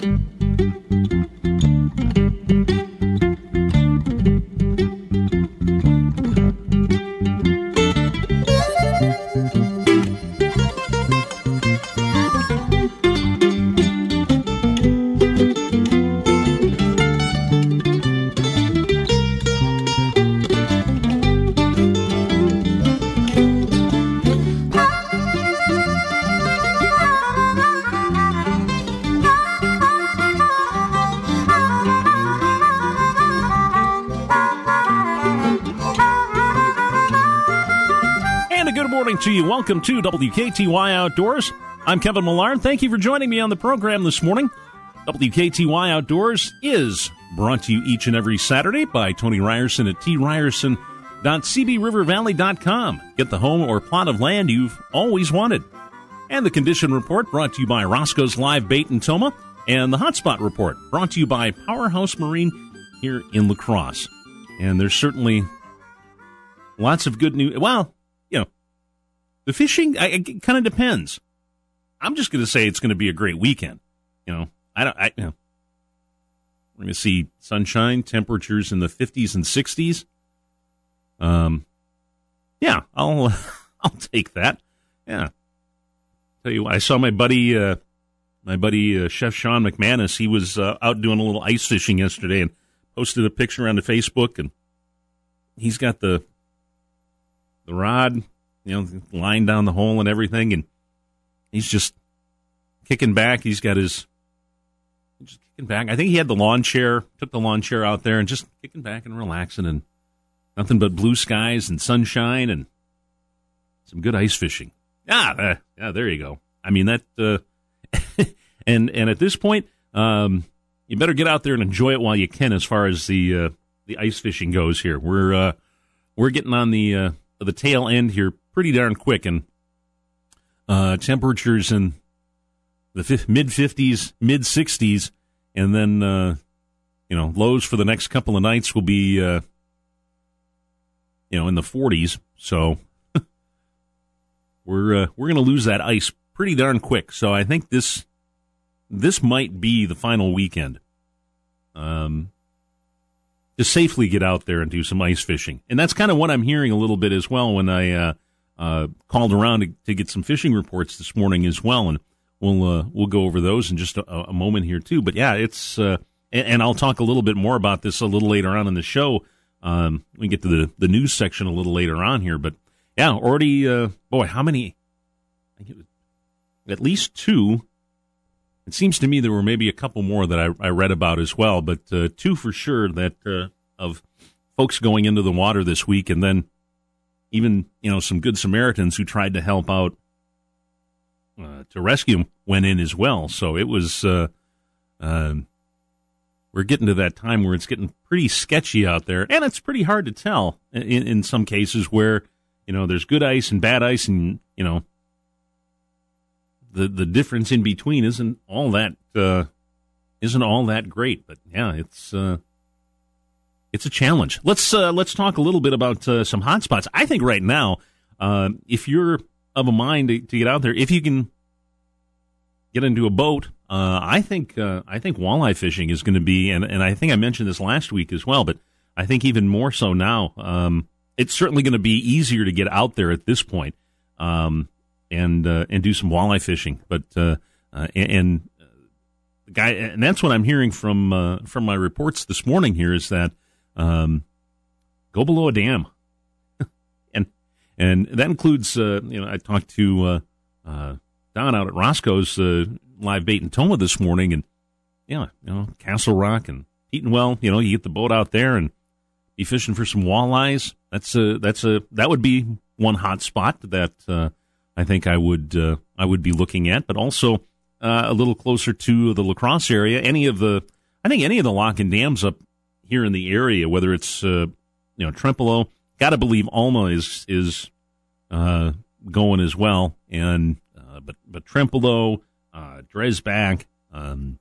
to Welcome to WKTY Outdoors. I'm Kevin Millard. Thank you for joining me on the program this morning. WKTY Outdoors is brought to you each and every Saturday by Tony Ryerson at tryerson.cbrivervalley.com. Get the home or plot of land you've always wanted. And the condition report brought to you by Roscoe's Live Bait and Tomah. And the hotspot report brought to you by Powerhouse Marine here in La Crosse. And there's certainly lots of good news. Well, the fishing, kind of depends. I'm just going to say it's going to be a great weekend. You know, I don't. I, you know, we're going to see sunshine, temperatures in the 50s and 60s. Um, yeah, I'll I'll take that. Yeah. Tell you what, I saw my buddy, uh, my buddy uh, Chef Sean McManus. He was uh, out doing a little ice fishing yesterday and posted a picture on the Facebook, and he's got the the rod you know, lying down the hole and everything, and he's just kicking back. He's got his just kicking back. I think he had the lawn chair, took the lawn chair out there, and just kicking back and relaxing, and nothing but blue skies and sunshine and some good ice fishing. Yeah, uh, yeah, there you go. I mean that, uh, and and at this point, um, you better get out there and enjoy it while you can. As far as the uh, the ice fishing goes, here we're uh, we're getting on the uh, the tail end here pretty darn quick, and uh, temperatures in the mid 50s, mid 60s, and then uh, you know lows for the next couple of nights will be uh, you know in the 40s. So we're uh, we're going to lose that ice pretty darn quick. So I think this this might be the final weekend. Um, to safely get out there and do some ice fishing, and that's kind of what I'm hearing a little bit as well when I uh, uh, called around to, to, get some fishing reports this morning as well, and we'll uh, we'll go over those in just a, a moment here too. But yeah, it's uh, and, and, I'll talk a little bit more about this a little later on in the show. Um, we get to the the news section a little later on here, but yeah, already uh, boy, how many? At least two. It seems to me there were maybe a couple more that I, I read about as well, but uh, two for sure that uh, of folks going into the water this week, and then even you know some good Samaritans who tried to help out uh, to rescue him went in as well. So it was. Uh, uh, we're getting to that time where it's getting pretty sketchy out there, and it's pretty hard to tell in, in some cases where you know there's good ice and bad ice, and you know the the difference in between isn't all that uh, not all that great. But yeah, it's uh, it's a challenge. Let's uh, let's talk a little bit about uh, some hot spots. I think right now, uh, if you're of a mind to, to, get out there, if you can get into a boat, uh, I think uh, I think walleye fishing is going to be, and, and I think I mentioned this last week as well, but I think even more so now. Um, it's certainly going to be easier to get out there at this point, um, and uh, and do some walleye fishing. But and, and guy, and that's what I'm hearing from from my reports this morning. Here is that um, go below a dam, and and that includes uh, you know I talked to uh, uh, Don out at Roscoe's uh, live bait in Tomah this morning, and yeah, you know Castle Rock and Petenwell, You know you get the boat out there and be fishing for some walleyes. That's a that's a that would be one hot spot that uh, I think I would uh, I would be looking at, but also a little closer to the La Crosse area. Any of the I think any of the lock and dams up here in the area, whether it's uh, you know Trempealeau, got to believe Alma is is uh, going as well, and uh, but but Trempealeau, uh, Dresbach, um,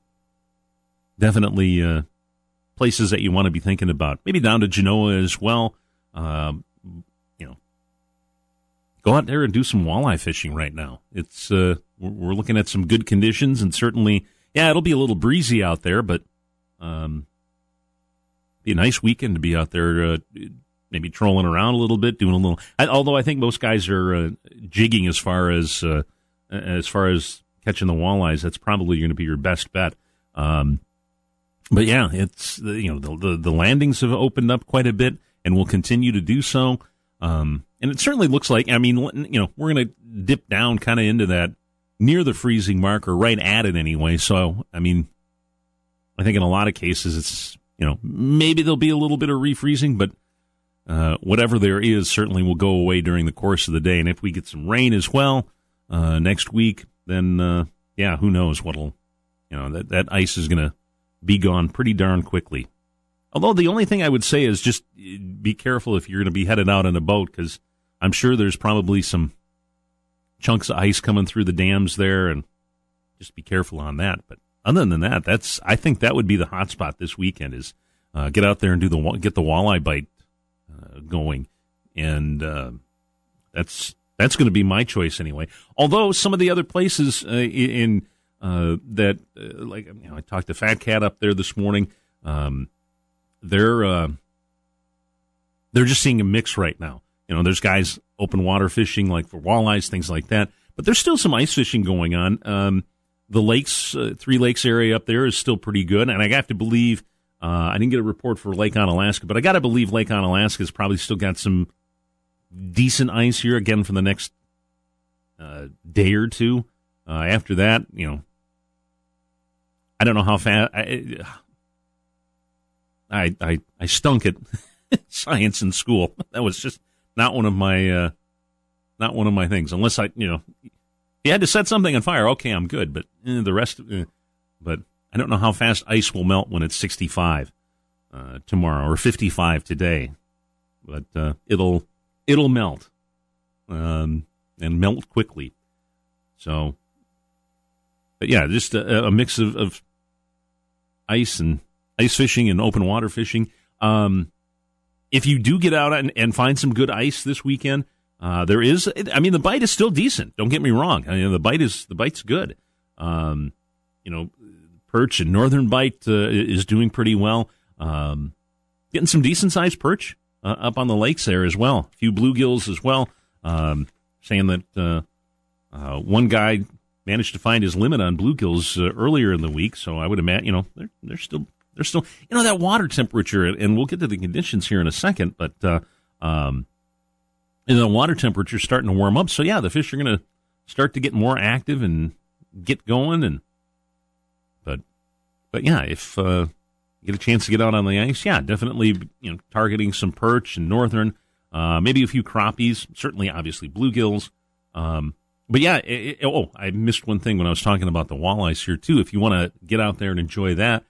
definitely uh, places that you want to be thinking about. Maybe down to Genoa as well. Um, you know, go out there and do some walleye fishing right now. It's uh, we're, we're looking at some good conditions, and certainly yeah, it'll be a little breezy out there, but um, be a nice weekend to be out there, uh, maybe trolling around a little bit, doing a little. I, although I think most guys are uh, jigging as far as uh, as far as catching the walleyes. That's probably going to be your best bet. Um, but yeah, it's you know the, the, the landings have opened up quite a bit and will continue to do so. Um, and it certainly looks like I mean you know we're going to dip down kind of into that near the freezing mark or right at it anyway. So I mean, I think in a lot of cases it's you know maybe there'll be a little bit of refreezing, but uh, whatever there is certainly will go away during the course of the day. And if we get some rain as well uh, next week, then uh, yeah, who knows what'll you know that that ice is going to be gone pretty darn quickly. Although the only thing I would say is just be careful if you're going to be headed out on a boat because I'm sure there's probably some chunks of ice coming through the dams there, and just be careful on that. But other than that, that's I think that would be the hot spot this weekend is uh, get out there and do the get the walleye bite uh, going, and uh, that's that's going to be my choice anyway. Although some of the other places uh, in uh, that, uh, like you know, I talked to Fat Cat up there this morning. Um, they're they're just seeing a mix right now. You know, there's guys open water fishing like for walleyes, things like that. But there's still some ice fishing going on. Um, the lakes, uh, Three Lakes area up there is still pretty good, and I have to believe. Uh, I didn't get a report for Lake Onalaska, but I got to believe Lake Onalaska has probably still got some decent ice here again for the next uh, day or two. Uh, after that, you know, I don't know how fast. I, I, I, I stunk at science in school. That was just not one of my, uh, not one of my things. Unless I, you know, you had to set something on fire. Okay, I'm good. But eh, the rest, eh, but I don't know how fast ice will melt when it's 65 uh, tomorrow or 55 today. But uh, it'll it'll melt um, and melt quickly. So, but yeah, just a, a mix of, of ice and ice fishing and open water fishing. Um, if you do get out and, and find some good ice this weekend, uh, there is. I mean, the bite is still decent. Don't get me wrong. I mean, the bite is the bite's good. Um, you know, perch and northern bite uh, is doing pretty well. Um, getting some decent sized perch uh, up on the lakes there as well. A few bluegills as well. Um, saying that uh, uh, one guy managed to find his limit on bluegills uh, earlier in the week. So I would imagine, you know, they're, they're still, they're still, you know, that water temperature, and we'll get to the conditions here in a second, but, uh, um, and the water temperature starting to warm up. So yeah, the fish are going to start to get more active and get going. And, but, but yeah, if, uh, you get a chance to get out on the ice, yeah, definitely, you know, targeting some perch and northern, uh, maybe a few crappies, certainly, obviously, bluegills. Um, but yeah, it, it, oh, I missed one thing when I was talking about the walleyes here too. If you want to get out there and enjoy that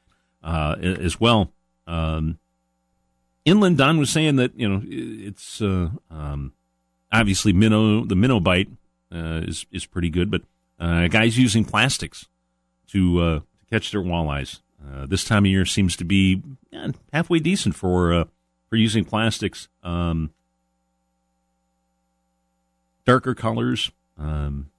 uh, as well, um, inland. Don was saying that you know it's uh, um, obviously minnow. The minnow bite uh, is is pretty good, but uh, guys using plastics to uh, to catch their walleyes uh, this time of year seems to be yeah, halfway decent for for using plastics. Um, darker colors um,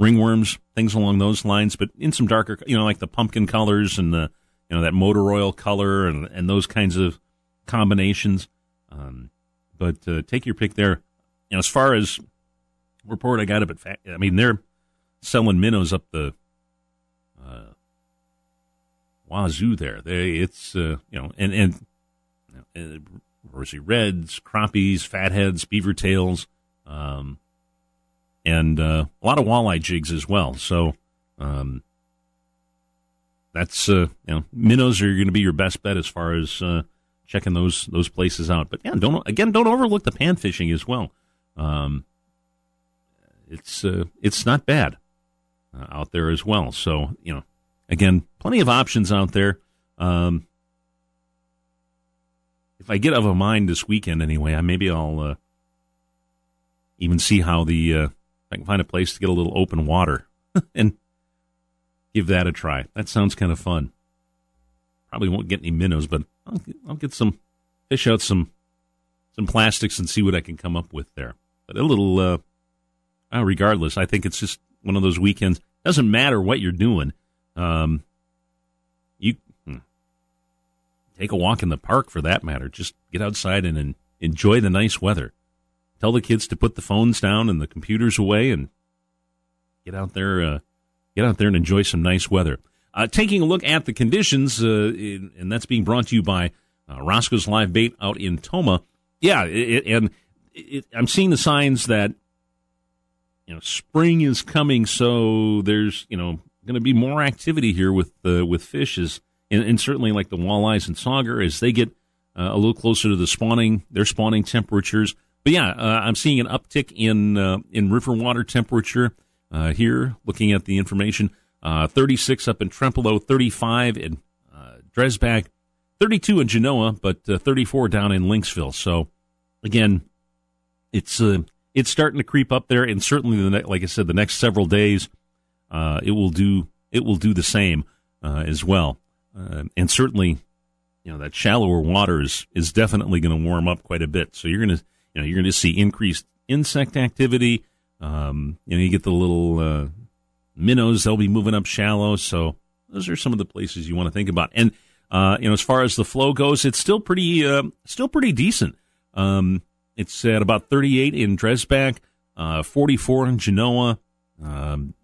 ringworms, things along those lines, but in some darker, you know, like the pumpkin colors and the, you know, that motor oil color and, and those kinds of combinations. Um, but uh, take your pick there. Know, as far as report I got up at, I mean, they're selling minnows up the uh, wazoo there. They, it's, uh, you know, and, and, you know, rosy reds, crappies, fatheads, beaver tails, um, and uh, a lot of walleye jigs as well. So um, that's uh, you know minnows are going to be your best bet as far as uh, checking those those places out. But yeah, don't again don't overlook the pan fishing as well. Um, it's uh, it's not bad uh, out there as well. So you know, again, plenty of options out there. Um, if I get of a mind this weekend anyway, I maybe I'll uh, even see how the I can find a place to get a little open water and give that a try. That sounds kind of fun. Probably won't get any minnows, but I'll, I'll get some fish out some some plastics and see what I can come up with there a little, uh, regardless, I think it's just one of those weekends. Doesn't matter what you're doing. Um, you hmm, take a walk in the park for that matter. Just get outside and, and enjoy the nice weather. Tell the kids to put the phones down and the computers away and get out there, uh, get out there and enjoy some nice weather. Uh, taking a look at the conditions, uh, in, and that's being brought to you by uh, Roscoe's Live Bait out in Tomah. Yeah, it, it, and it, I'm seeing the signs that you know spring is coming, so there's you know going to be more activity here with uh, with fish, and, and, certainly like the walleyes and sauger as they get uh, a little closer to the spawning their spawning temperatures. But yeah, uh, I'm seeing an uptick in uh, in river water temperature uh, here. Looking at the information, uh, 36 up in Trempealeau, 35 in Dresbach, 32 in Genoa, but 34 down in Lynxville. So again, it's uh, it's starting to creep up there, and certainly the ne- like I said, the next several days uh, it will do it will do the same uh, as well. Uh, and certainly, you know that shallower water is is definitely going to warm up quite a bit. So you're going to you know you're going to see increased insect activity. Um, you know you get the little uh, minnows; they'll be moving up shallow. So those are some of the places you want to think about. And uh, you know as far as the flow goes, it's still pretty uh, still pretty decent. Um, it's at about 38 in Dresbach, 44 in Genoa. Um,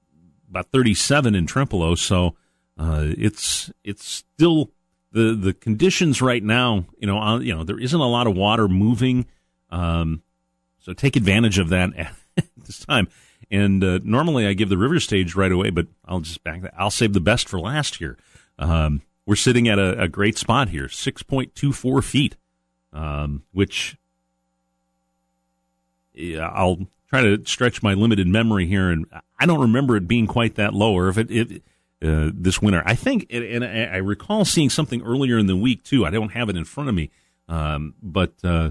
about 37 in Trempealeau. So uh, it's it's still the the conditions right now. You know, on, you know there isn't a lot of water moving. Um, so take advantage of that at this time. And uh, normally I give the river stage right away, but I'll just back that. I'll save the best for last year. Um, we're sitting at a, a, great spot here, 6.24 feet, um, which I'll try to stretch my limited memory here, and I don't remember it being quite that low, or if it, it uh, this winter. I think, and I recall seeing something earlier in the week too. I don't have it in front of me, um, but uh,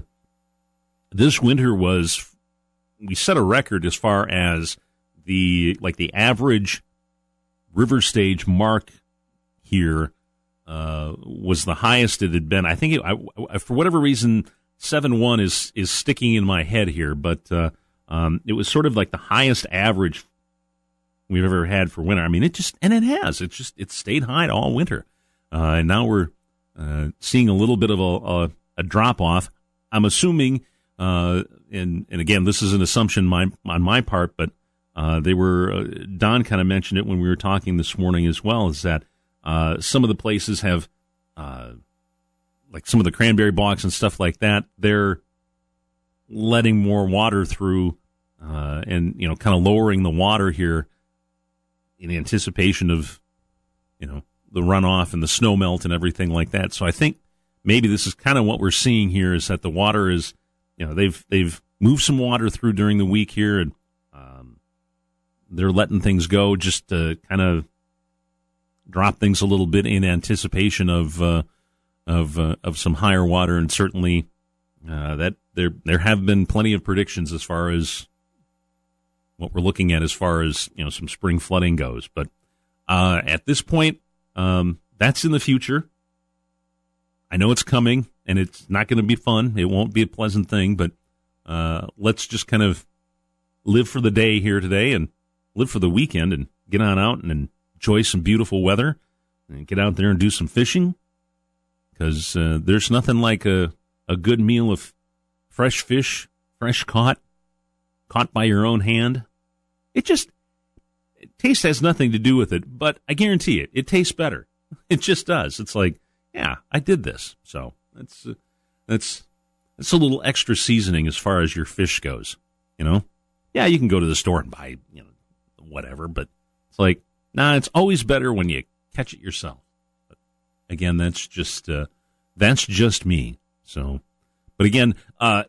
this winter was we set a record as far as the like the average river stage mark here uh, was the highest it had been. I think it, I, for whatever reason, seven one is is sticking in my head here, but uh, um, it was sort of like the highest average we've ever had for winter. I mean, it just and it has. It just it stayed high all winter, uh, and now we're uh, seeing a little bit of a, a, a drop off. I'm assuming, uh, and and again, this is an assumption my, on my part, but uh, they were uh, Don kind of mentioned it when we were talking this morning as well. Is that some of the places have like some of the cranberry bogs and stuff like that, they're letting more water through uh, and you know kind of lowering the water here in anticipation of you know the runoff and the snow melt and everything like that. So I think maybe this is kind of what we're seeing here is that the water is you know they've they've moved some water through during the week here and um, they're letting things go just to kind of drop things a little bit in anticipation of uh, of uh, of some higher water and certainly uh, that there there have been plenty of predictions as far as what we're looking at as far as you know some spring flooding goes. But uh, at this point, um, that's in the future. I know it's coming, and it's not going to be fun. It won't be a pleasant thing, but uh, let's just kind of live for the day here today and live for the weekend and get on out and enjoy some beautiful weather and get out there and do some fishing because uh, there's nothing like a a good meal of fresh fish, fresh caught, caught by your own hand. It just taste has nothing to do with it, but I guarantee it, it tastes better. It just does. It's like, yeah, I did this. So that's uh, that's that's a little extra seasoning as far as your fish goes. You know, yeah, you can go to the store and buy you know whatever, but it's like, nah, it's always better when you catch it yourself. Again, that's just uh, that's just me. So, but again, uh,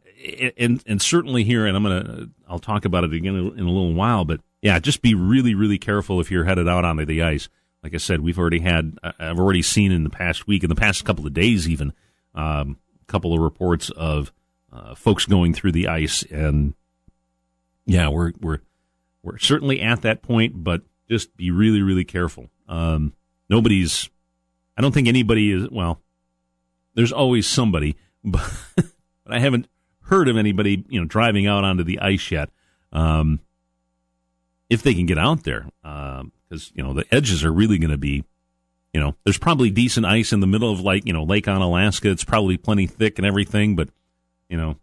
and and certainly here, and I'm gonna I'll talk about it again in a little while. But yeah, just be really really careful if you're headed out onto the ice. Like I said, we've already had I've already seen in the past week, in the past couple of days, even um, a couple of reports of uh, folks going through the ice, and yeah, we're we're we're certainly at that point, but just be really really careful. Um, nobody's I don't think anybody is well. There's always somebody but, but I haven't heard of anybody you know driving out onto the ice yet. Um, if they can get out there, because um, you know the edges are really going to be you know, there's probably decent ice in the middle of like, you know, Lake Onalaska. It's probably plenty thick and everything, but, you know,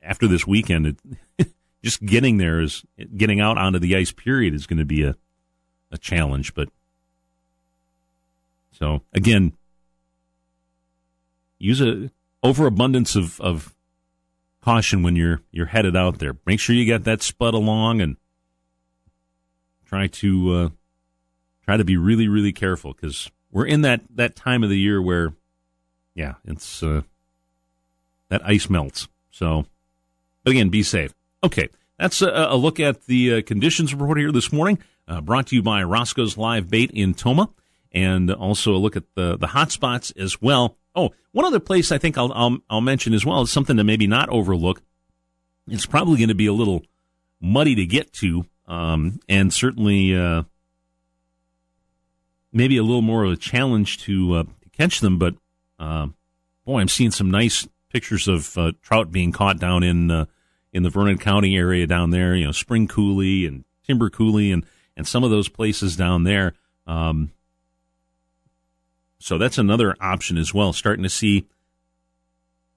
after this weekend, it, just getting there is getting out onto the ice period is going to be a, a challenge. But so again, use a overabundance of, of caution when you're you're headed out there. Make sure you got that spud along and try to uh, try to be really really careful because we're in that that time of the year where yeah it's uh, that ice melts. So, but again, be safe. Okay, that's a, a look at the uh, conditions report here this morning. Uh, brought to you by Roscoe's Live Bait in Tomah, and also a look at the the hot spots as well. Oh, one other place I think I'll, I'll, I'll mention as well is something to maybe not overlook. It's probably going to be a little muddy to get to, um, and certainly uh, maybe a little more of a challenge to, uh, to catch them. But uh, boy, I'm seeing some nice pictures of uh, trout being caught down in uh, in the Vernon County area down there. You know, Spring Coulee and Timber Coulee and and some of those places down there. Um, so that's another option as well. Starting to see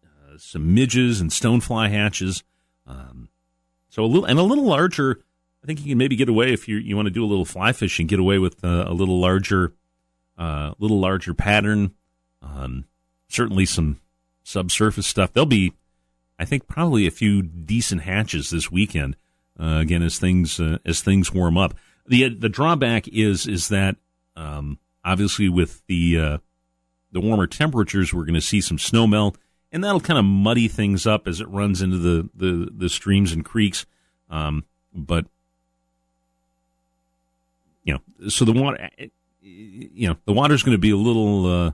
uh, some midges and stonefly hatches. Um, so a little and a little larger. I think you can maybe get away if you you want to do a little fly fishing. Get away with uh, a little larger, uh, little larger pattern. Um, certainly some subsurface stuff. There'll be, I think, probably a few decent hatches this weekend. Uh, again, as things uh, as things warm up, the the drawback is is that um, obviously with the uh, the warmer temperatures, we're going to see some snow melt, and that'll kind of muddy things up as it runs into the the, the streams and creeks. Um, but you know, so the water, you know, the water's going to be a little uh,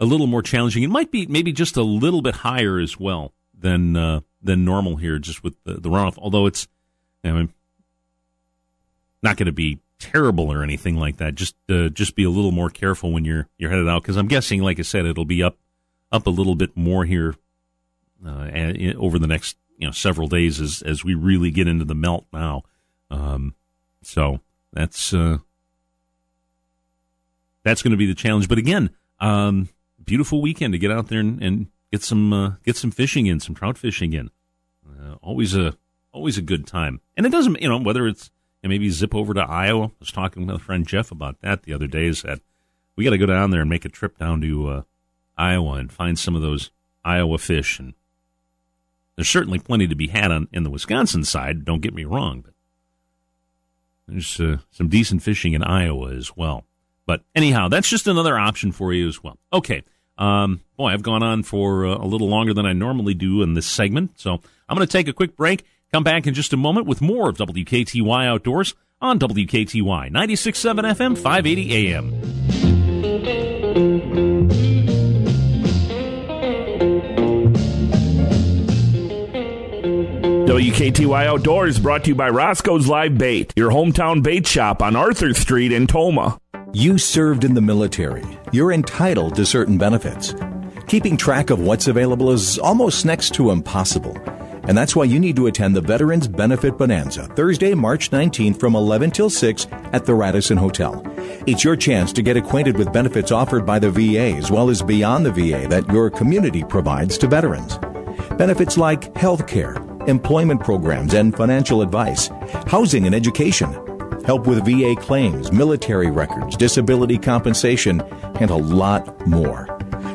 a little more challenging. It might be maybe just a little bit higher as well than uh, than normal here, just with the, the runoff. Although it's I mean, not going to be terrible or anything like that. Just uh, just be a little more careful when you're you're headed out because I'm guessing, like I said, it'll be up up a little bit more here uh, over the next you know several days as as we really get into the melt now. Um, so that's uh, that's going to be the challenge. But again, um, beautiful weekend to get out there and, and get some uh, get some fishing in, some trout fishing in. Uh, always a always a good time, and it doesn't you know whether it's and maybe zip over to Iowa. I was talking with a friend Jeff about that the other day. Is that we got to go down there and make a trip down to uh, Iowa and find some of those Iowa fish. And there's certainly plenty to be had on in the Wisconsin side. Don't get me wrong, but there's uh, some decent fishing in Iowa as well. But anyhow, that's just another option for you as well. Okay. Um, boy, I've gone on for uh, a little longer than I normally do in this segment, so I'm going to take a quick break. Come back in just a moment with more of WKTY Outdoors on WKTY 96.7 FM, 580 AM. WKTY Outdoors brought to you by Roscoe's Live Bait, your hometown bait shop on Arthur Street in Tomah. You served in the military. You're entitled to certain benefits. Keeping track of what's available is almost next to impossible. And that's why you need to attend the Veterans Benefit Bonanza Thursday, March 19th from 11 till 6 at the Radisson Hotel. It's your chance to get acquainted with benefits offered by the VA as well as beyond the VA that your community provides to veterans. Benefits like health care, employment programs and financial advice, housing and education, help with VA claims, military records, disability compensation, and a lot more.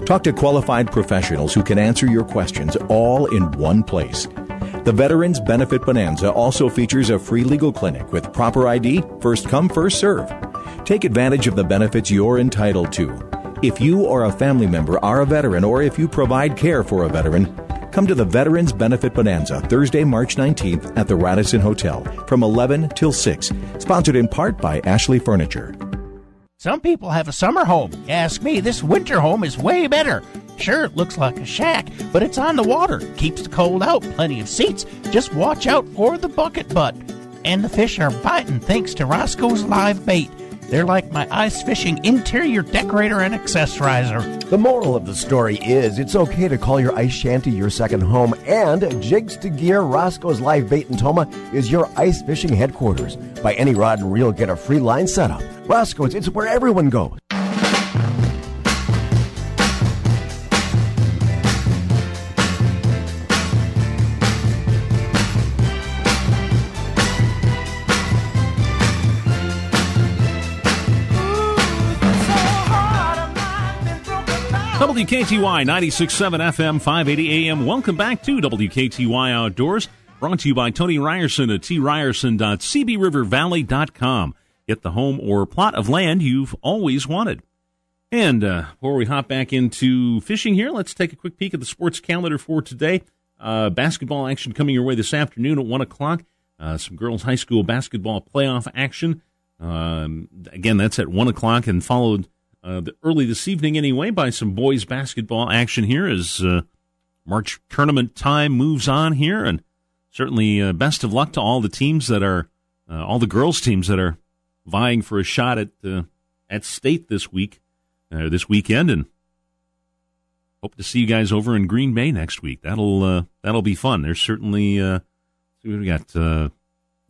Talk to qualified professionals who can answer your questions all in one place. The Veterans Benefit Bonanza also features a free legal clinic with proper ID, first come, first serve. Take advantage of the benefits you're entitled to. If you or a family member are a veteran or if you provide care for a veteran, come to the Veterans Benefit Bonanza Thursday, March 19th at the Radisson Hotel from 11 till 6. Sponsored in part by Ashley Furniture. Some people have a summer home. Ask me, this winter home is way better. Sure, it looks like a shack, but it's on the water, keeps the cold out, plenty of seats. Just watch out for the bucket butt. And the fish are biting thanks to Roscoe's live bait. They're like my ice fishing interior decorator and accessorizer. The moral of the story is it's okay to call your ice shanty your second home, and Jigs to Gear Roscoe's Live Bait and Tomah is your ice fishing headquarters. Buy any rod and reel, get a free line setup. Roscoe's, it's where everyone goes. WKTY 96.7 FM, 580 AM. Welcome back to WKTY Outdoors. Brought to you by Tony Ryerson at tryerson.cbrivervalley.com. Get the home or plot of land you've always wanted. And uh, before we hop back into fishing here, let's take a quick peek at the sports calendar for today. Uh, basketball action coming your way this afternoon at 1 o'clock. Uh, some girls' high school basketball playoff action. Um, again, that's at 1 o'clock and followed uh, early this evening anyway by some boys basketball action here as uh, March tournament time moves on here, and certainly uh, best of luck to all the teams that are uh, all the girls teams that are vying for a shot at uh, at state this week, uh, this weekend, and hope to see you guys over in Green Bay next week. That'll that'll be fun. There's certainly we got.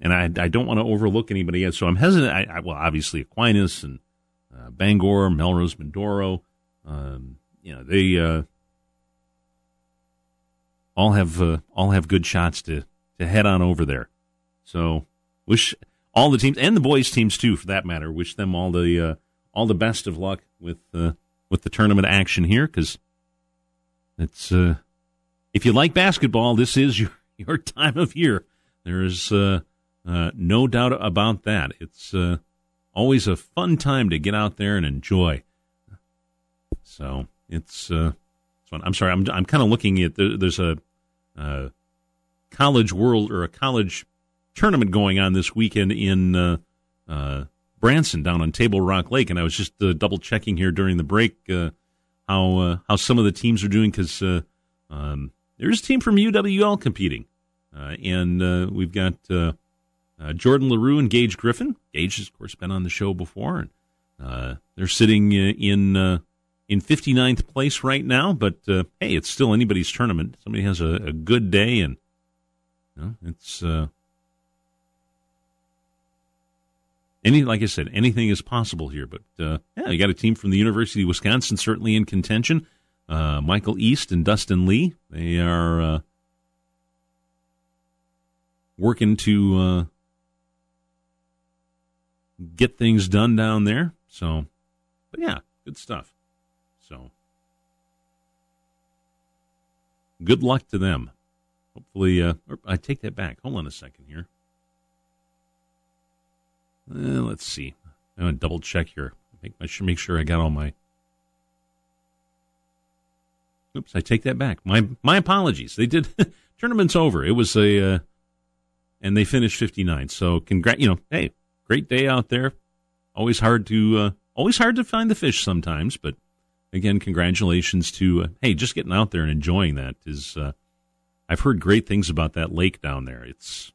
and I, I don't want to overlook anybody yet, so I'm hesitant. I, I, well, obviously Aquinas and uh, Bangor, Melrose, Mindoro. Um, you know, they uh, all have uh, all have good shots to to head on over there. So wish all the teams and the boys teams too, for that matter. Wish them all the uh, all the best of luck with uh, with the tournament action here because it's if you like basketball, this is your your time of year. There is no doubt about that. It's always a fun time to get out there and enjoy. So it's, uh, it's fun. I'm sorry, I'm I'm kind of looking at the, there's a college world or a college tournament going on this weekend in uh, uh, Branson down on Table Rock Lake, and I was just uh, double checking here during the break uh, how uh, how some of the teams are doing because uh, um, there's a team from UWL competing, uh, and uh, we've got uh, uh, Jordan LaRue and Gage Griffin. Gage has, of course, been on the show before, and uh, they're sitting uh, in uh, in 59th place right now. But uh, hey, it's still anybody's tournament. Somebody has a, a good day, and you know, it's uh, any like I said, anything is possible here. But yeah, you got a team from the University of Wisconsin certainly in contention. Michael East and Dustin Lee. They are working to get things done down there. So, but yeah, good stuff. So, good luck to them. Hopefully, uh, I take that back. Hold on a second here. Uh, let's see. I'm gonna double check here. Make make sure I got all my. Oops, I take that back. My my apologies. They did tournament's over. It was a, uh, and they finished 59. So congrat. You know, hey, great day out there. Always hard to uh, always hard to find the fish sometimes, but again, congratulations to uh, hey, just getting out there and enjoying that is. Uh, I've heard great things about that lake down there. It's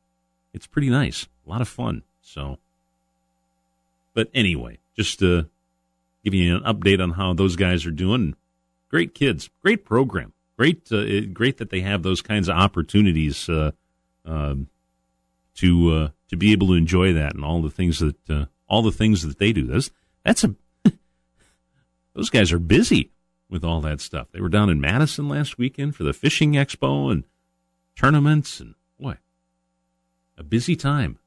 it's pretty nice, a lot of fun. So, but anyway, just to give you an update on how those guys are doing. Great kids, great program, great uh, great that they have those kinds of opportunities uh, um, to uh, to be able to enjoy that and all the things that uh, all the things that they do. That's that's a those guys are busy with all that stuff. They were down in Madison last weekend for the fishing expo and tournaments and boy, a busy time.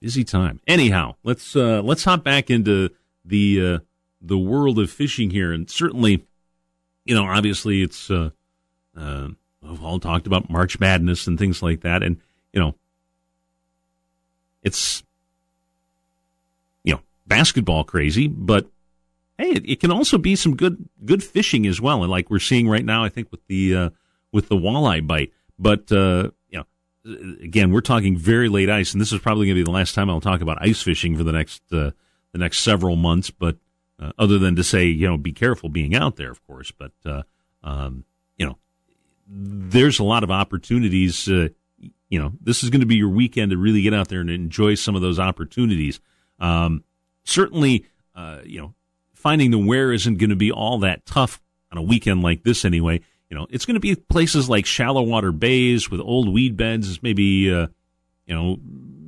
Busy time. Anyhow, let's uh, let's hop back into the uh, the world of fishing here, and certainly, you know, obviously it's uh, uh, we've all talked about March Madness and things like that, and you know, it's you know basketball crazy, but hey, it, it, can also be some good good fishing as well, and like we're seeing right now, I think with the uh, with the walleye bite. But uh, you know, again, we're talking very late ice, and this is probably going to be the last time I'll talk about ice fishing for the next uh, the next several months. But uh, other than to say, you know, be careful being out there, of course. But uh, um, you know, there's a lot of opportunities uh, you know, this is going to be your weekend to really get out there and enjoy some of those opportunities. Um, certainly, uh, you know, finding the where isn't going to be all that tough on a weekend like this anyway. You know, it's going to be places like shallow water bays with old weed beds, maybe, uh, you know,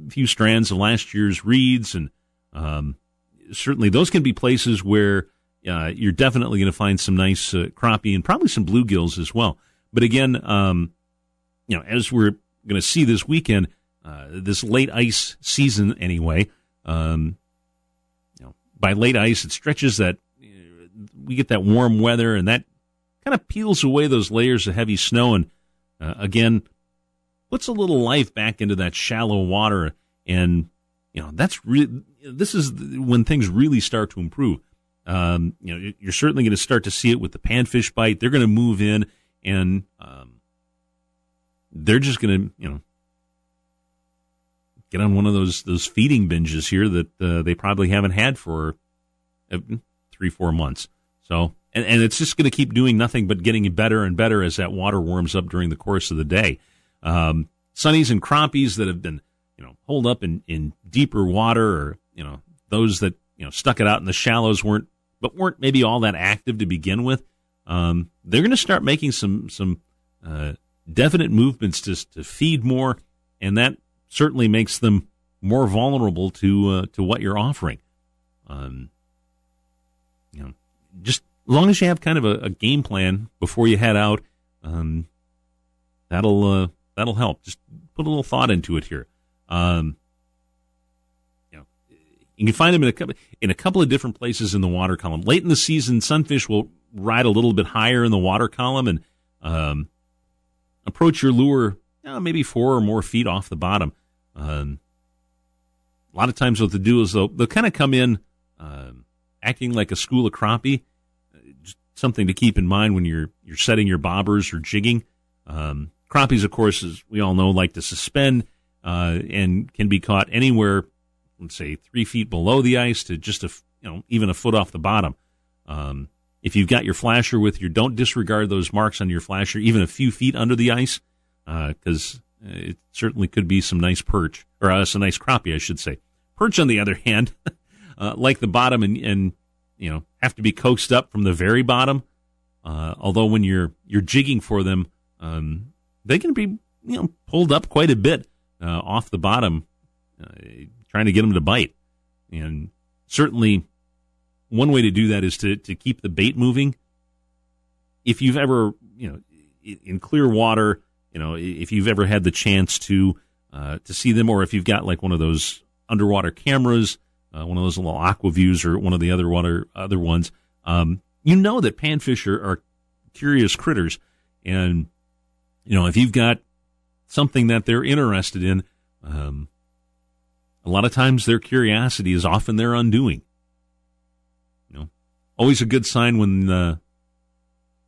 a few strands of last year's reeds. And um, certainly those can be places where uh, you're definitely going to find some nice uh, crappie and probably some bluegills as well. But again, um, you know, as we're going to see this weekend, uh, this late ice season anyway. Um, you know, by late ice, it stretches that uh, we get that warm weather, and that kind of peels away those layers of heavy snow, and uh, again puts a little life back into that shallow water. And you know that's really this is when things really start to improve. Um, you know, you're certainly going to start to see it with the panfish bite. They're going to move in, and um, they're just going to you know get on one of those those feeding binges here that uh, they probably haven't had for uh, three four months. So and, and it's just going to keep doing nothing but getting better and better as that water warms up during the course of the day. Um, sunnies and crappies that have been you know holed up in in deeper water, or you know those that you know stuck it out in the shallows weren't but weren't maybe all that active to begin with. Um, they're going to start making some some uh, definite movements to to feed more, and that certainly makes them more vulnerable to uh, to what you're offering. Um, you know, just as long as you have kind of a, a game plan before you head out, um, that'll uh, that'll help. Just put a little thought into it here. Um, you know, you can find them in a couple in a couple of different places in the water column. Late in the season, sunfish will ride a little bit higher in the water column and um, approach your lure maybe four or more feet off the bottom. Um, a lot of times, what they do is they'll they'll kind of come in um, acting like a school of crappie. Just something to keep in mind when you're you're setting your bobbers or jigging. Um, crappies, of course, as we all know, like to suspend uh, and can be caught anywhere, let's say three feet below the ice to just a you know even a foot off the bottom. Um, if you've got your flasher with you, don't disregard those marks on your flasher, even a few feet under the ice, because uh, it certainly could be some nice perch, or uh, some nice crappie, I should say. Perch, on the other hand, uh, like the bottom, and, and you know have to be coaxed up from the very bottom. Uh, although when you're you're jigging for them, um, they can be you know pulled up quite a bit uh, off the bottom, uh, trying to get them to bite. And certainly, one way to do that is to to keep the bait moving. If you've ever you know in clear water you know, if you've ever had the chance to uh, to see them, or if you've got like one of those underwater cameras, uh, one of those little Aqua-Vus, or one of the other water other ones, um, you know that panfish are, are curious critters, and you know if you've got something that they're interested in, um, a lot of times their curiosity is often their undoing. Always a good sign when uh,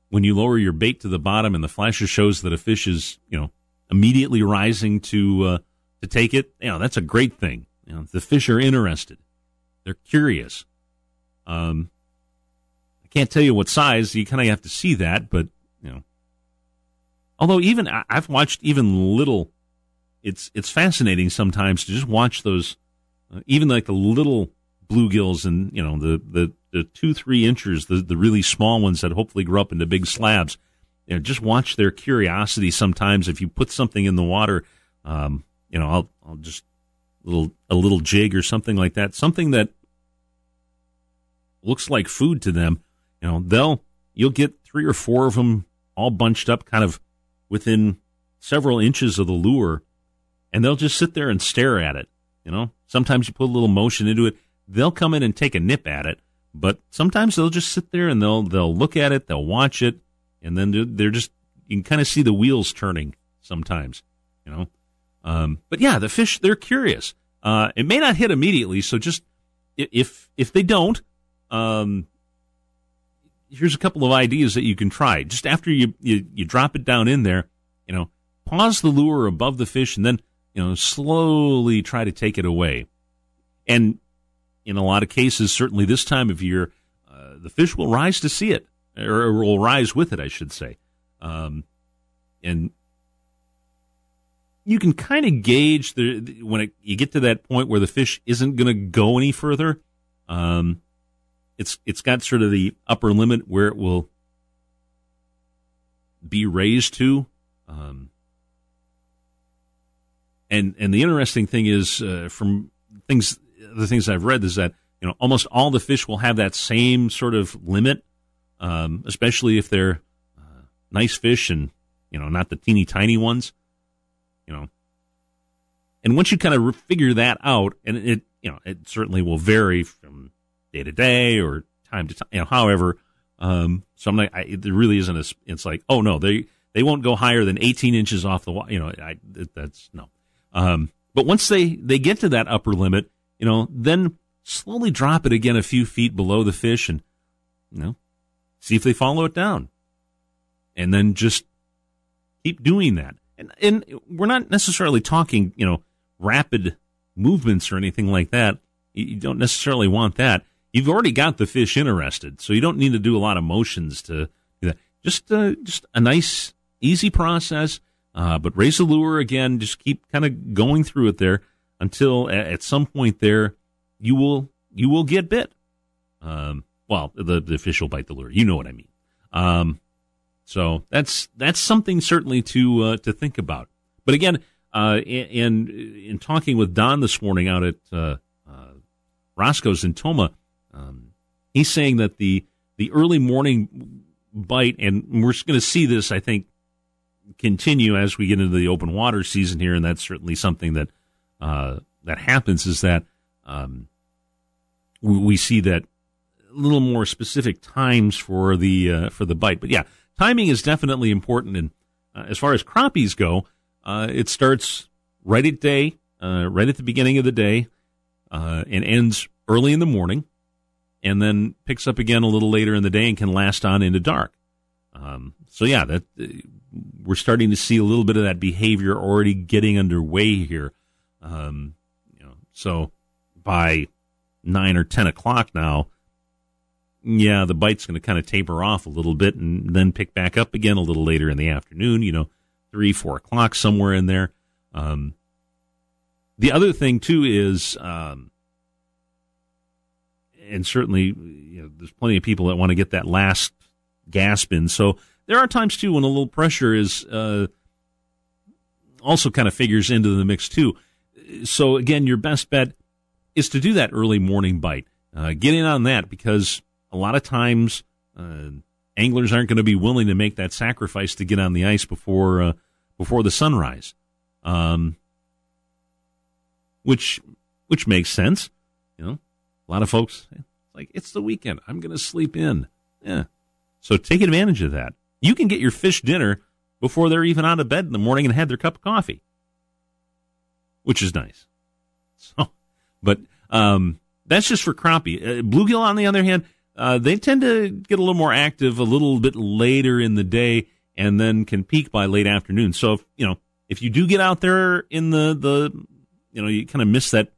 when you lower your bait to the bottom and the flasher shows that a fish is, you know, immediately rising to uh, to take it, you know, that's a great thing. You know, the fish are interested. They're curious. Um, I can't tell you what size. You kind of have to see that, but you know, although even I've watched even little. It's it's fascinating sometimes to just watch those, uh, even like the little bluegills and you know the the the two three inches, the the really small ones that hopefully grow up into big slabs. You know, just watch their curiosity. Sometimes, if you put something in the water, um, you know, I'll I'll just a little a little jig or something like that, something that looks like food to them. You know, they'll you'll get three or four of them all bunched up, kind of within several inches of the lure, and they'll just sit there and stare at it. You know, sometimes you put a little motion into it, they'll come in and take a nip at it but sometimes they'll just sit there and they'll they'll look at it, they'll watch it, and then they're just you can kind of see the wheels turning sometimes, you know. Um, but yeah, the fish they're curious. Uh, it may not hit immediately, so just if if they don't, um, here's a couple of ideas that you can try. Just after you, you you drop it down in there, you know, pause the lure above the fish, and then you know slowly try to take it away. And in a lot of cases, certainly this time of year, uh, the fish will rise to see it, or will rise with it, I should say. Um, and you can kind of gauge the when it, you get to that point where the fish isn't going to go any further. Um, it's it's got sort of the upper limit where it will be raised to. Um, and and the interesting thing is uh, from things the things I've read is that you know almost all the fish will have that same sort of limit, um, especially if they're uh, nice fish and you know not the teeny tiny ones, you know. And once you kind of figure that out, and it you know it certainly will vary from day to day or time to time, you know, however. Um, so I'm like, I, it really isn't a. It's like, oh no, they they won't go higher than 18 inches off the water. You know, I, that's no. Um, but once they they get to that upper limit, you know, then slowly drop it again a few feet below the fish, and you know, see if they follow it down, and then just keep doing that. And and we're not necessarily talking, you know, rapid movements or anything like that. You don't necessarily want that. You've already got the fish interested, so you don't need to do a lot of motions to do that. Just uh, just a nice, easy process. Uh, but raise the lure again. Just keep kind of going through it there until at some point there you will you will get bit. Um, well, the the fish will bite the lure. You know what I mean. Um, so that's that's something certainly to uh, to think about. But again, uh, in, in talking with Don this morning out at uh, uh, Roscoe's in Tomah, um, he's saying that the the early morning bite, and we're going to see this, I think, continue as we get into the open water season here, and that's certainly something that uh, that happens. Is that um, we, see that a little more specific times for the uh, for the bite, but yeah, timing is definitely important. And uh, as far as crappies go, uh, it starts right at day, uh, right at the beginning of the day, uh, and ends early in the morning, and then picks up again a little later in the day and can last on into dark. Um, so yeah, that we're starting to see a little bit of that behavior already getting underway here. Um, you know, so by nine or ten o'clock now, yeah, the bite's going to kind of taper off a little bit and then pick back up again a little later in the afternoon. You know, three, four o'clock, somewhere in there. Um, the other thing too is, um, and certainly you know, there's plenty of people that want to get that last gasp in. So there are times too when a little pressure is uh, also kind of figures into the mix too. So again, your best bet is to do that early morning bite. Uh, get in on that because a lot of times uh, anglers aren't going to be willing to make that sacrifice to get on the ice before uh, before the sunrise, um, which which makes sense. You know, a lot of folks like it's the weekend. I'm going to sleep in. Yeah, so take advantage of that. You can get your fish dinner before they're even out of bed in the morning and had their cup of coffee, which is nice. So, but um, that's just for crappie. Uh, bluegill, on the other hand, uh, they tend to get a little more active a little bit later in the day and then can peak by late afternoon. So, if, you know, if you do get out there in the, the, you know, you kind of miss that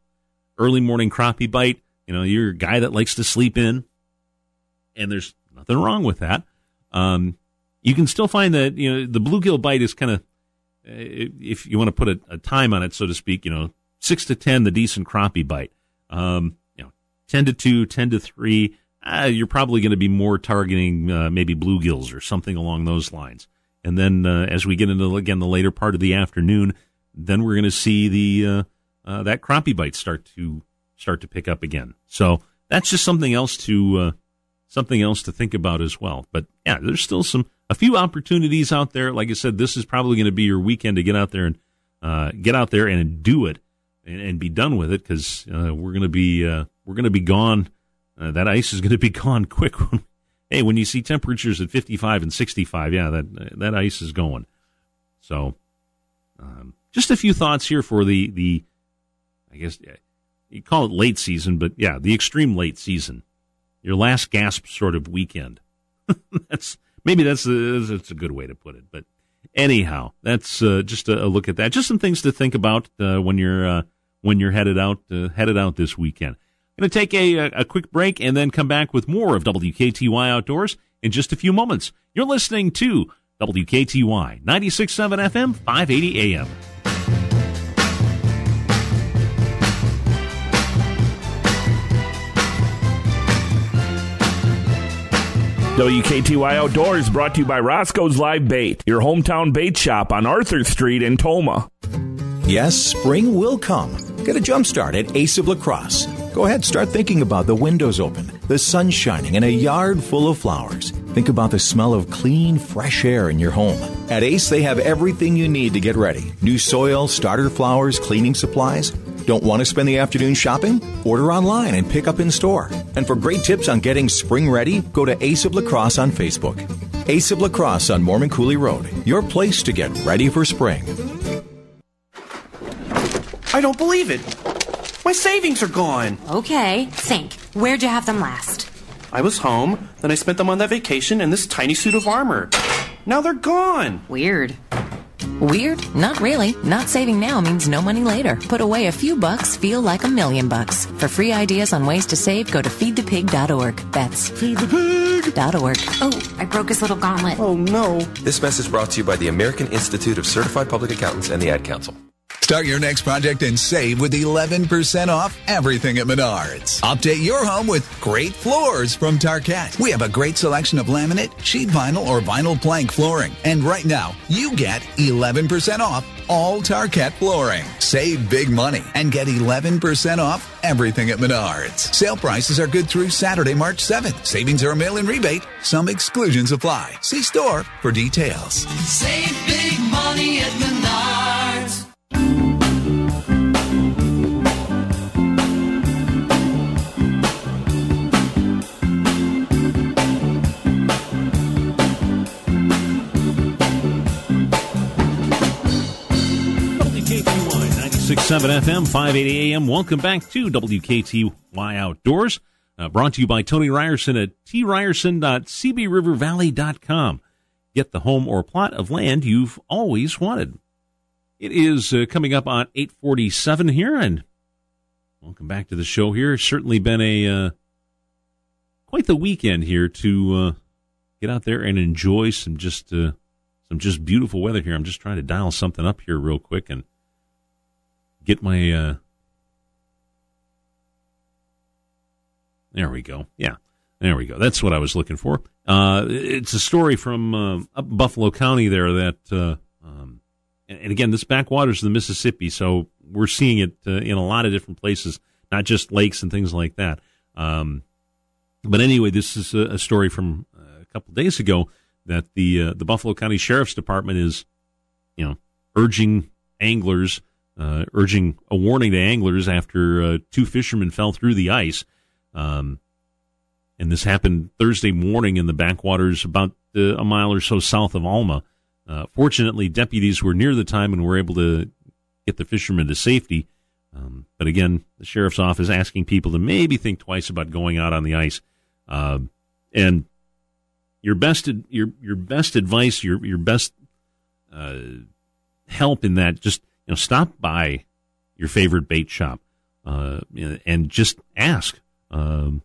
early morning crappie bite, you know, you're a guy that likes to sleep in and there's nothing wrong with that. Um, you can still find that, you know, the bluegill bite is kind of, if you want to put a, a, time on it, so to speak, you know, six to 10, the decent crappie bite. Um, you know, 10 to two, 10 to three, uh, you're probably going to be more targeting uh, maybe bluegills or something along those lines. And then uh, as we get into again the later part of the afternoon, then we're going to see the uh, uh, that crappie bite start to start to pick up again. So that's just something else to uh, something else to think about as well. But yeah, there's still some a few opportunities out there. Like I said, this is probably going to be your weekend to get out there and get out there and do it and, and be done with it because we're going to be we're going to be gone uh, that ice is going to be gone quick. hey, when you see temperatures at 55 and 65, yeah, that that ice is going. So, um, just a few thoughts here for the the, I guess you call it late season, but yeah, the extreme late season, your last gasp sort of weekend. that's maybe that's a, that's a good way to put it. But anyhow, that's uh, just a, a, look at that. Just some things to think about uh, when you're uh, when you're headed out uh, headed out this weekend. I'm Going to take a, a quick break and then come back with more of WKTY Outdoors in just a few moments. You're listening to WKTY 96.7 FM, 580 AM. WKTY Outdoors brought to you by Roscoe's Live Bait, your hometown bait shop on Arthur Street in Tomah. Yes, spring will come. Get a jump start at Ace of La Crosse. Go ahead, start thinking about the windows open, the sun shining, and a yard full of flowers. Think about the smell of clean, fresh air in your home. At Ace, they have everything you need to get ready new soil, starter flowers, cleaning supplies. Don't want to spend the afternoon shopping? Order online and pick up in store. And for great tips on getting spring ready, go to Ace of La Crosse on Facebook. Ace of La Crosse on Mormon Coulee Road, your place to get ready for spring. I don't believe it. My savings are gone. Okay, think. Where'd you have them last? I was home, then I spent them on that vacation in this tiny suit of armor. Now they're gone. Weird. Weird? Not really. Not saving now means no money later. Put away a few bucks, feel like a million bucks. For free ideas on ways to save, go to feedthepig.org. That's feedthepig.org. Oh, I broke his little gauntlet. Oh no. This message brought to you by the American Institute of Certified Public Accountants and the Ad Council. Start your next project and save with 11% off everything at Menards. Update your home with great floors from Tarkett. We have a great selection of laminate, sheet vinyl, or vinyl plank flooring. And right now, you get 11% off all Tarkett flooring. Save big money and get 11% off everything at Menards. Sale prices are good through Saturday, March 7th. Savings are a mail-in rebate. Some exclusions apply. See store for details. Save big money at Menards. 96.7 FM, 580 AM. Welcome back to WKTY Outdoors. Uh, brought to you by Tony Ryerson at tryerson.cbrivervalley.com. Get the home or plot of land you've always wanted. It is uh, coming up on 847 here, and welcome back to the show here. Certainly been a uh, quite the weekend here to uh, get out there and enjoy some just uh, some just beautiful weather here. I'm just trying to dial something up here real quick and get my uh there we go. Yeah. There we go. That's what i was looking for. Uh it's a story from uh, up buffalo county there that uh um and, again this backwaters of the mississippi so we're seeing it uh, in a lot of different places not just lakes and things like that. Um but anyway this is a, a story from uh, a couple days ago that the the buffalo county sheriff's department is you know urging anglers uh, urging a warning to anglers after uh, two fishermen fell through the ice. Um, and this happened Thursday morning in the backwaters about uh, a mile or so south of Alma. Uh, fortunately, deputies were near the time and were able to get the fishermen to safety. Um, but again, the sheriff's office asking people to maybe think twice about going out on the ice. Um, and your best your your best advice, your your best uh, help in that just you know, stop by your favorite bait shop uh, and just ask um,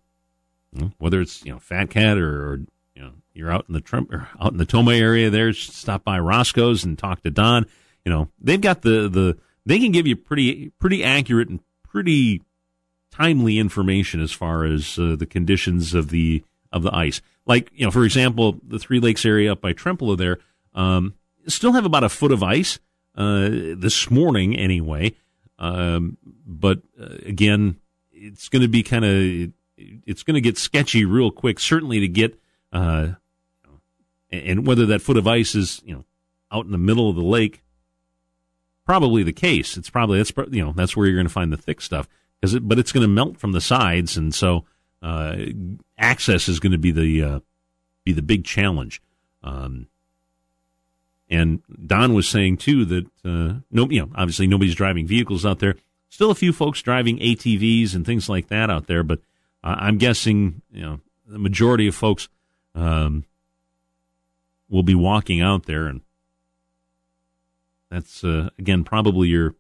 whether it's you know Fat Cat or, or, you know you're out in the Trump or out in the Tomah area there. Stop by Roscoe's and talk to Don. You know they've got the the they can give you pretty pretty accurate and pretty timely information as far as uh, the conditions of the of the ice. Like you know, for example, the Three Lakes area up by Trempealeau there um, still have about a foot of ice this morning anyway. Um, but uh, again, it's going to be kind of it's going to get sketchy real quick. Certainly to get uh, and whether that foot of ice is you know out in the middle of the lake, probably the case. It's probably that's you know that's where you're going to find the thick stuff because it, but it's going to melt from the sides, and so uh, access is going to be the uh, be the big challenge. Um, and Don was saying too that uh, no, you know, obviously nobody's driving vehicles out there. Still a few folks driving ATVs and things like that out there, but uh, I'm guessing you know the majority of folks um, will be walking out there, and that's uh, again probably your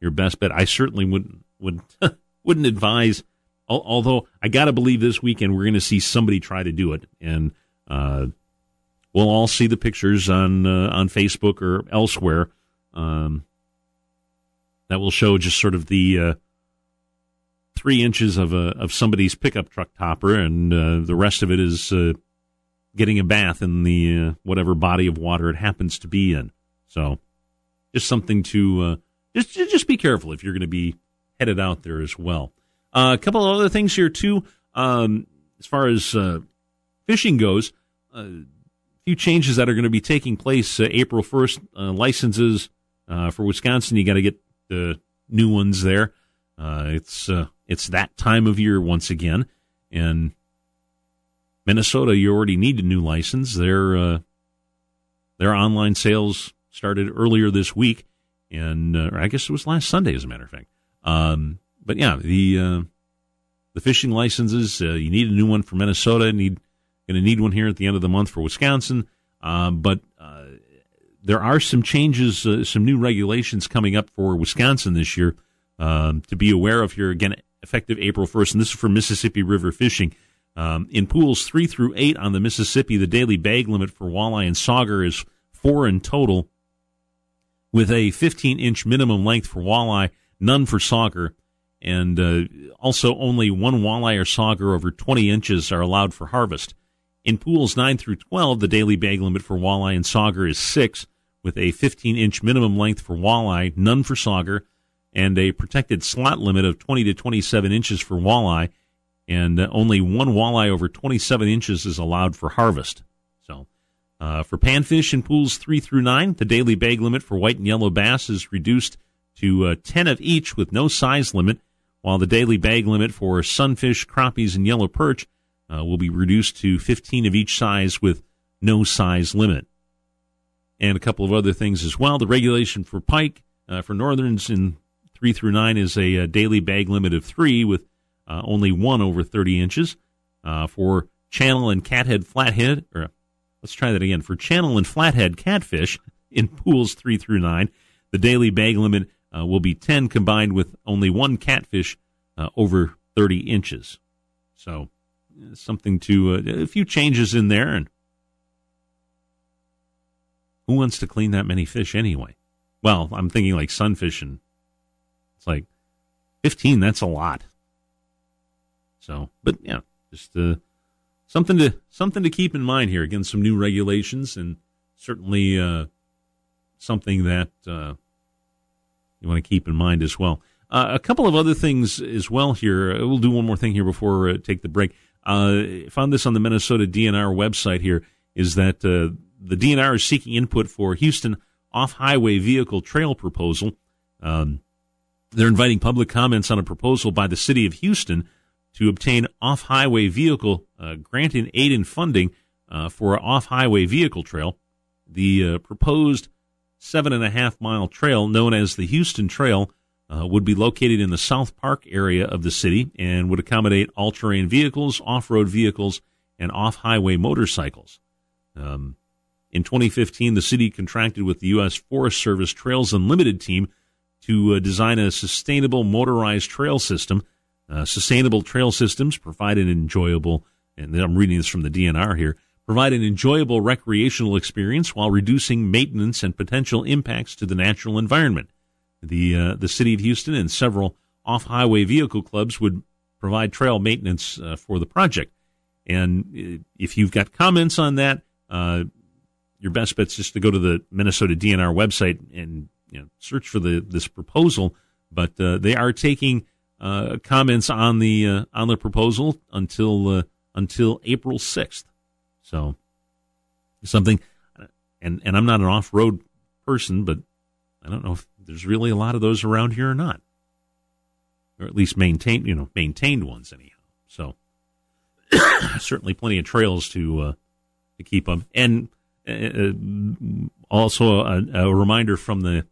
your best bet. I certainly wouldn't would wouldn't advise. Although I got to believe this weekend we're going to see somebody try to do it, and uh, we'll all see the pictures on uh, on Facebook or elsewhere. Um, that will show just sort of the uh, three inches of a of somebody's pickup truck topper, and uh, the rest of it is uh, getting a bath in the uh, whatever body of water it happens to be in. So, just something to uh, just just be careful if you're going to be headed out there as well. a couple of other things here too, um, as far as fishing goes few changes that are going to be taking place uh, April 1st. Uh, licenses uh, for Wisconsin, you got to get the new ones there. Uh, it's uh, it's that time of year once again, and Minnesota, you already need a new license. Their their online sales started earlier this week, and I guess it was last Sunday, as a matter of fact. Um, but yeah, the the fishing licenses uh, you need a new one for Minnesota. Need going to need one here at the end of the month for Wisconsin. Um, but uh, there are some changes, uh, some new regulations coming up for Wisconsin this year um, to be aware of here. Again, effective April first, and this is for Mississippi River fishing. Um, in pools three through eight on the Mississippi, the daily bag limit for walleye and sauger is four in total, with a 15 inch minimum length for walleye, none for sauger, and uh, also only one walleye or sauger over 20 inches are allowed for harvest. In pools 9 through 12, the daily bag limit for walleye and sauger is 6, with a 15 inch minimum length for walleye, none for sauger, and a protected slot limit of 20 to 27 inches for walleye and only one walleye over 27 inches is allowed for harvest. So, uh, for panfish in pools three through nine, the daily bag limit for white and yellow bass is reduced to uh, 10 of each with no size limit, while the daily bag limit for sunfish, crappies, and yellow perch uh, will be reduced to 15 of each size with no size limit. And a couple of other things as well. The regulation for pike uh, for northerns in three through nine is a, a daily bag limit of three with uh, only one over 30 inches. Uh, for channel and cathead flathead, or let's try that again. For channel and flathead catfish in pools three through nine, the daily bag limit uh, will be 10 combined with only one catfish uh, over 30 inches. So uh, something to, uh, a few changes in there. And who wants to clean that many fish anyway? Well, I'm thinking like sunfish and it's like 15, that's a lot. So, but yeah, just uh, something to something to keep in mind here. Again, some new regulations, and certainly uh, something that uh, you want to keep in mind as well. Uh, a couple of other things as well here. We'll do one more thing here before uh, take the break. Uh, found this on the Minnesota DNR website. Here is that uh, the DNR is seeking input for Houston off-highway vehicle trail proposal. Um, they're inviting public comments on a proposal by the city of Houston to obtain off highway vehicle uh, and aid and funding uh, for an off highway vehicle trail. The uh, proposed seven and a half mile trail, known as the Houston Trail, uh, would be located in the South Park area of the city and would accommodate all terrain vehicles, off road vehicles, and off highway motorcycles. Um, in 2015, the city contracted with the U.S. Forest Service Trails Unlimited team to uh, design a sustainable motorized trail system uh, sustainable trail systems provide an enjoyable, and I'm reading this from the DNR here, provide an enjoyable recreational experience while reducing maintenance and potential impacts to the natural environment. The uh, the city of Houston and several off-highway vehicle clubs would provide trail maintenance uh, for the project. And uh, if you've got comments on that, uh, your best bet is just to go to the Minnesota DNR website and you know, search for the this proposal. But uh, they are taking uh, comments on the on the proposal until until April sixth. So something, and and I'm not an off road person, but I don't know if there's really a lot of those around here or not, or at least maintained you know maintained ones anyhow. So certainly plenty of trails to uh, to keep them, and uh, also a, a reminder from the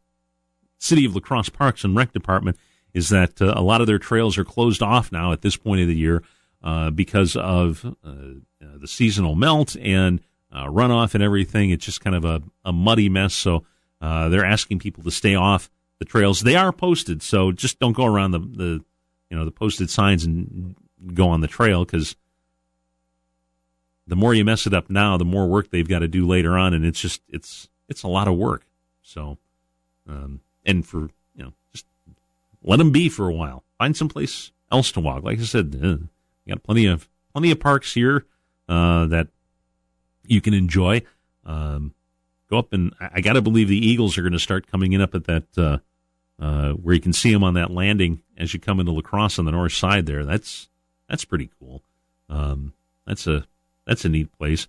City of La Crosse Parks and Rec Department is that uh, a lot of their trails are closed off now at this point of the year uh, because of uh, uh the seasonal melt and uh, runoff and everything. It's just kind of a, a muddy mess. So uh, they're asking people to stay off the trails. They are posted, so just don't go around the, the you know the posted signs and go on the trail because the more you mess it up now, the more work they've got to do later on, and it's just it's it's a lot of work. So, um, and for you know, just let them be for a while. Find someplace else to walk. Like I said, uh, you got plenty of plenty of parks here uh, that you can enjoy. Um, go up and I, got to believe the Eagles are going to start coming in up at that uh, uh, where you can see them on that landing as you come into La Crosse on the north side. There, that's that's pretty cool. Um, that's a that's a neat place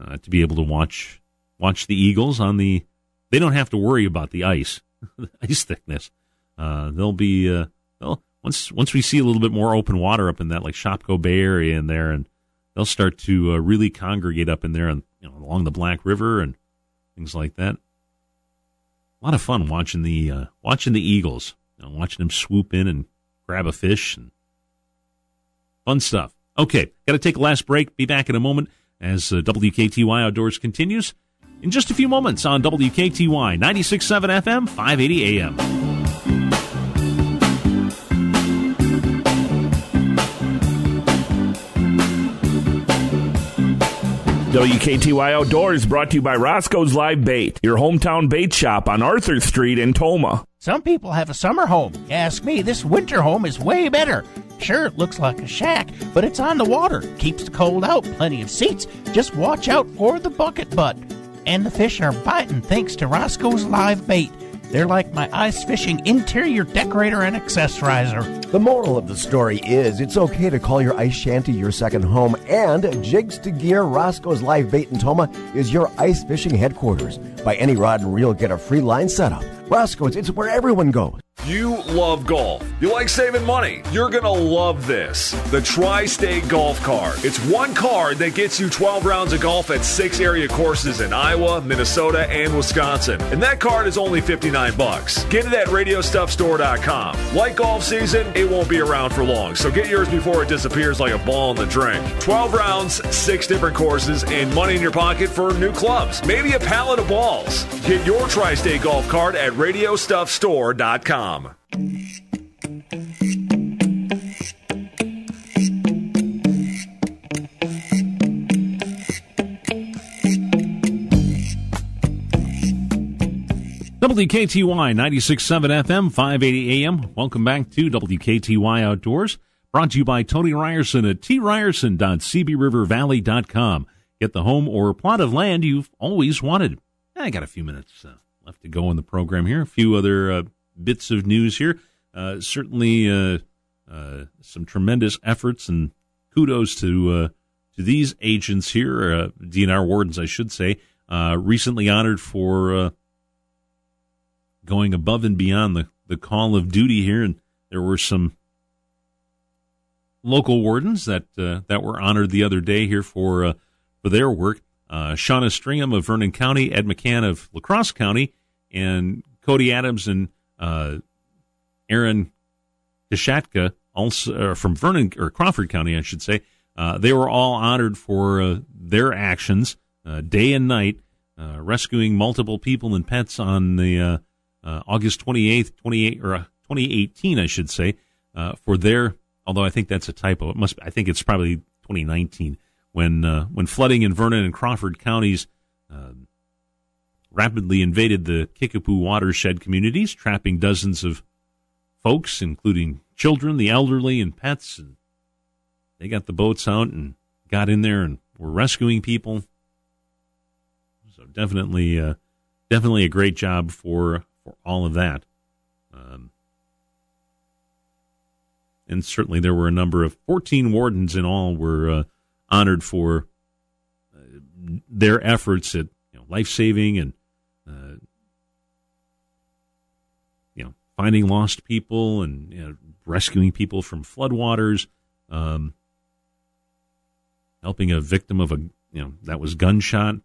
uh, to be able to watch watch the Eagles on the. They don't have to worry about the ice, the ice thickness. Uh, they'll be uh, well, once once we see a little bit more open water up in that like Shopko Bay area in there, and they'll start to uh, really congregate up in there and you know along the Black River and things like that. A lot of fun watching the uh, watching the eagles, you know, watching them swoop in and grab a fish and fun stuff. Okay, got to take a last break. Be back in a moment as uh, WKTY Outdoors continues in just a few moments on WKTY 96.7 FM, 580 AM. WKTY Outdoors brought to you by Roscoe's Live Bait, your hometown bait shop on Arthur Street in Tomah. Some people have a summer home. Ask me, this winter home is way better. Sure, it looks like a shack, but it's on the water, keeps the cold out, plenty of seats. Just watch out for the bucket butt. And the fish are biting thanks to Roscoe's Live Bait. They're like my ice fishing interior decorator and accessorizer. The moral of the story is it's okay to call your ice shanty your second home, and Jigs to Gear Roscoe's Live Bait in Tomah is your ice fishing headquarters. Buy any rod and reel, get a free line setup. Roscoe's, it's where everyone goes. You love golf. You like saving money. You're going to love this. The Tri State Golf Card. It's one card that gets you 12 rounds of golf at six area courses in Iowa, Minnesota, and Wisconsin. And that card is only 59 bucks. Get it at radiostuffstore.com. Like golf season, it won't be around for long, so get yours before it disappears like a ball in the drink. 12 rounds, six different courses, and money in your pocket for new clubs. Maybe a pallet of balls. Get your Tri State Golf Card at radiostuffstore.com. WKTY 96.7 FM, 580 AM. Welcome back to WKTY Outdoors. Brought to you by Tony Ryerson at tryerson.cbrivervalley.com. Get the home or plot of land you've always wanted. I got a few minutes uh, left to go in the program here. A few other uh, bits of news here. Uh, certainly uh, uh, some tremendous efforts and kudos to uh, to these agents here, uh, DNR wardens, I should say, recently honored for going above and beyond the, the call of duty here. And there were some local wardens that uh, that were honored the other day here for uh, for their work. Uh, Shauna Stringham of Vernon County, Ed McCann of La Crosse County, and Cody Adams and uh, Aaron Kashatka, also from Vernon or Crawford County, I should say. Uh, they were all honored for uh, their actions day and night, rescuing multiple people and pets on the uh, August 28th, 28 or uh, 2018, I should say, uh, for their. Although I think that's a typo. It must. I think it's probably 2019 when uh, when flooding in Vernon and Crawford counties um, rapidly invaded the Kickapoo watershed communities, trapping dozens of folks, including children, the elderly, and pets. And they got the boats out and got in there and were rescuing people. So definitely, uh, definitely a great job for for all of that. Um, and certainly there were a number of 14 wardens in all were uh, honored for uh, their efforts at you know, life saving and uh, you know finding lost people and you know, rescuing people from floodwaters, um, helping a victim of a you know that was gunshot.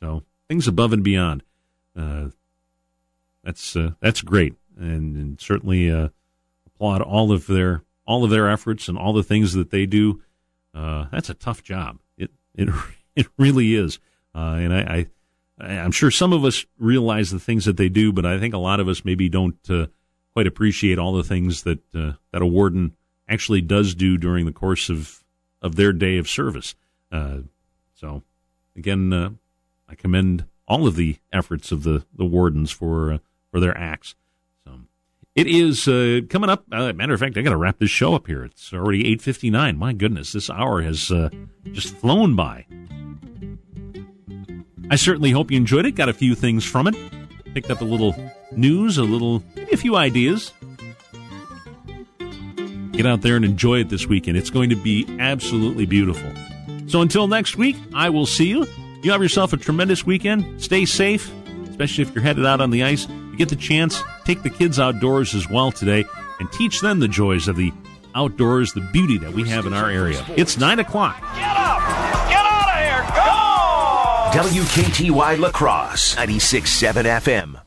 So things above and beyond. Uh, that's uh, that's great, and, and certainly uh, applaud all of their all of their efforts and all the things that they do. Uh, that's a tough job. It it it really is, uh, and I, I I'm sure some of us realize the things that they do, but I think a lot of us maybe don't uh, quite appreciate all the things that uh, that a warden actually does do during the course of of their day of service. so again, I commend all of the efforts of the, the wardens for for their acts. So it is uh, coming up. Uh, matter of fact, I got to wrap this show up here. It's already eight fifty nine. My goodness, this hour has uh, just flown by. I certainly hope you enjoyed it. Got a few things from it. Picked up a little news, a little, maybe a few ideas. Get out there and enjoy it this weekend. It's going to be absolutely beautiful. So until next week, I will see you. You have yourself a tremendous weekend. Stay safe, especially if you're headed out on the ice you get the chance, take the kids outdoors as well today and teach them the joys of the outdoors, the beauty that we have in our area. It's 9 o'clock. WKTY La Crosse, 96.7 FM.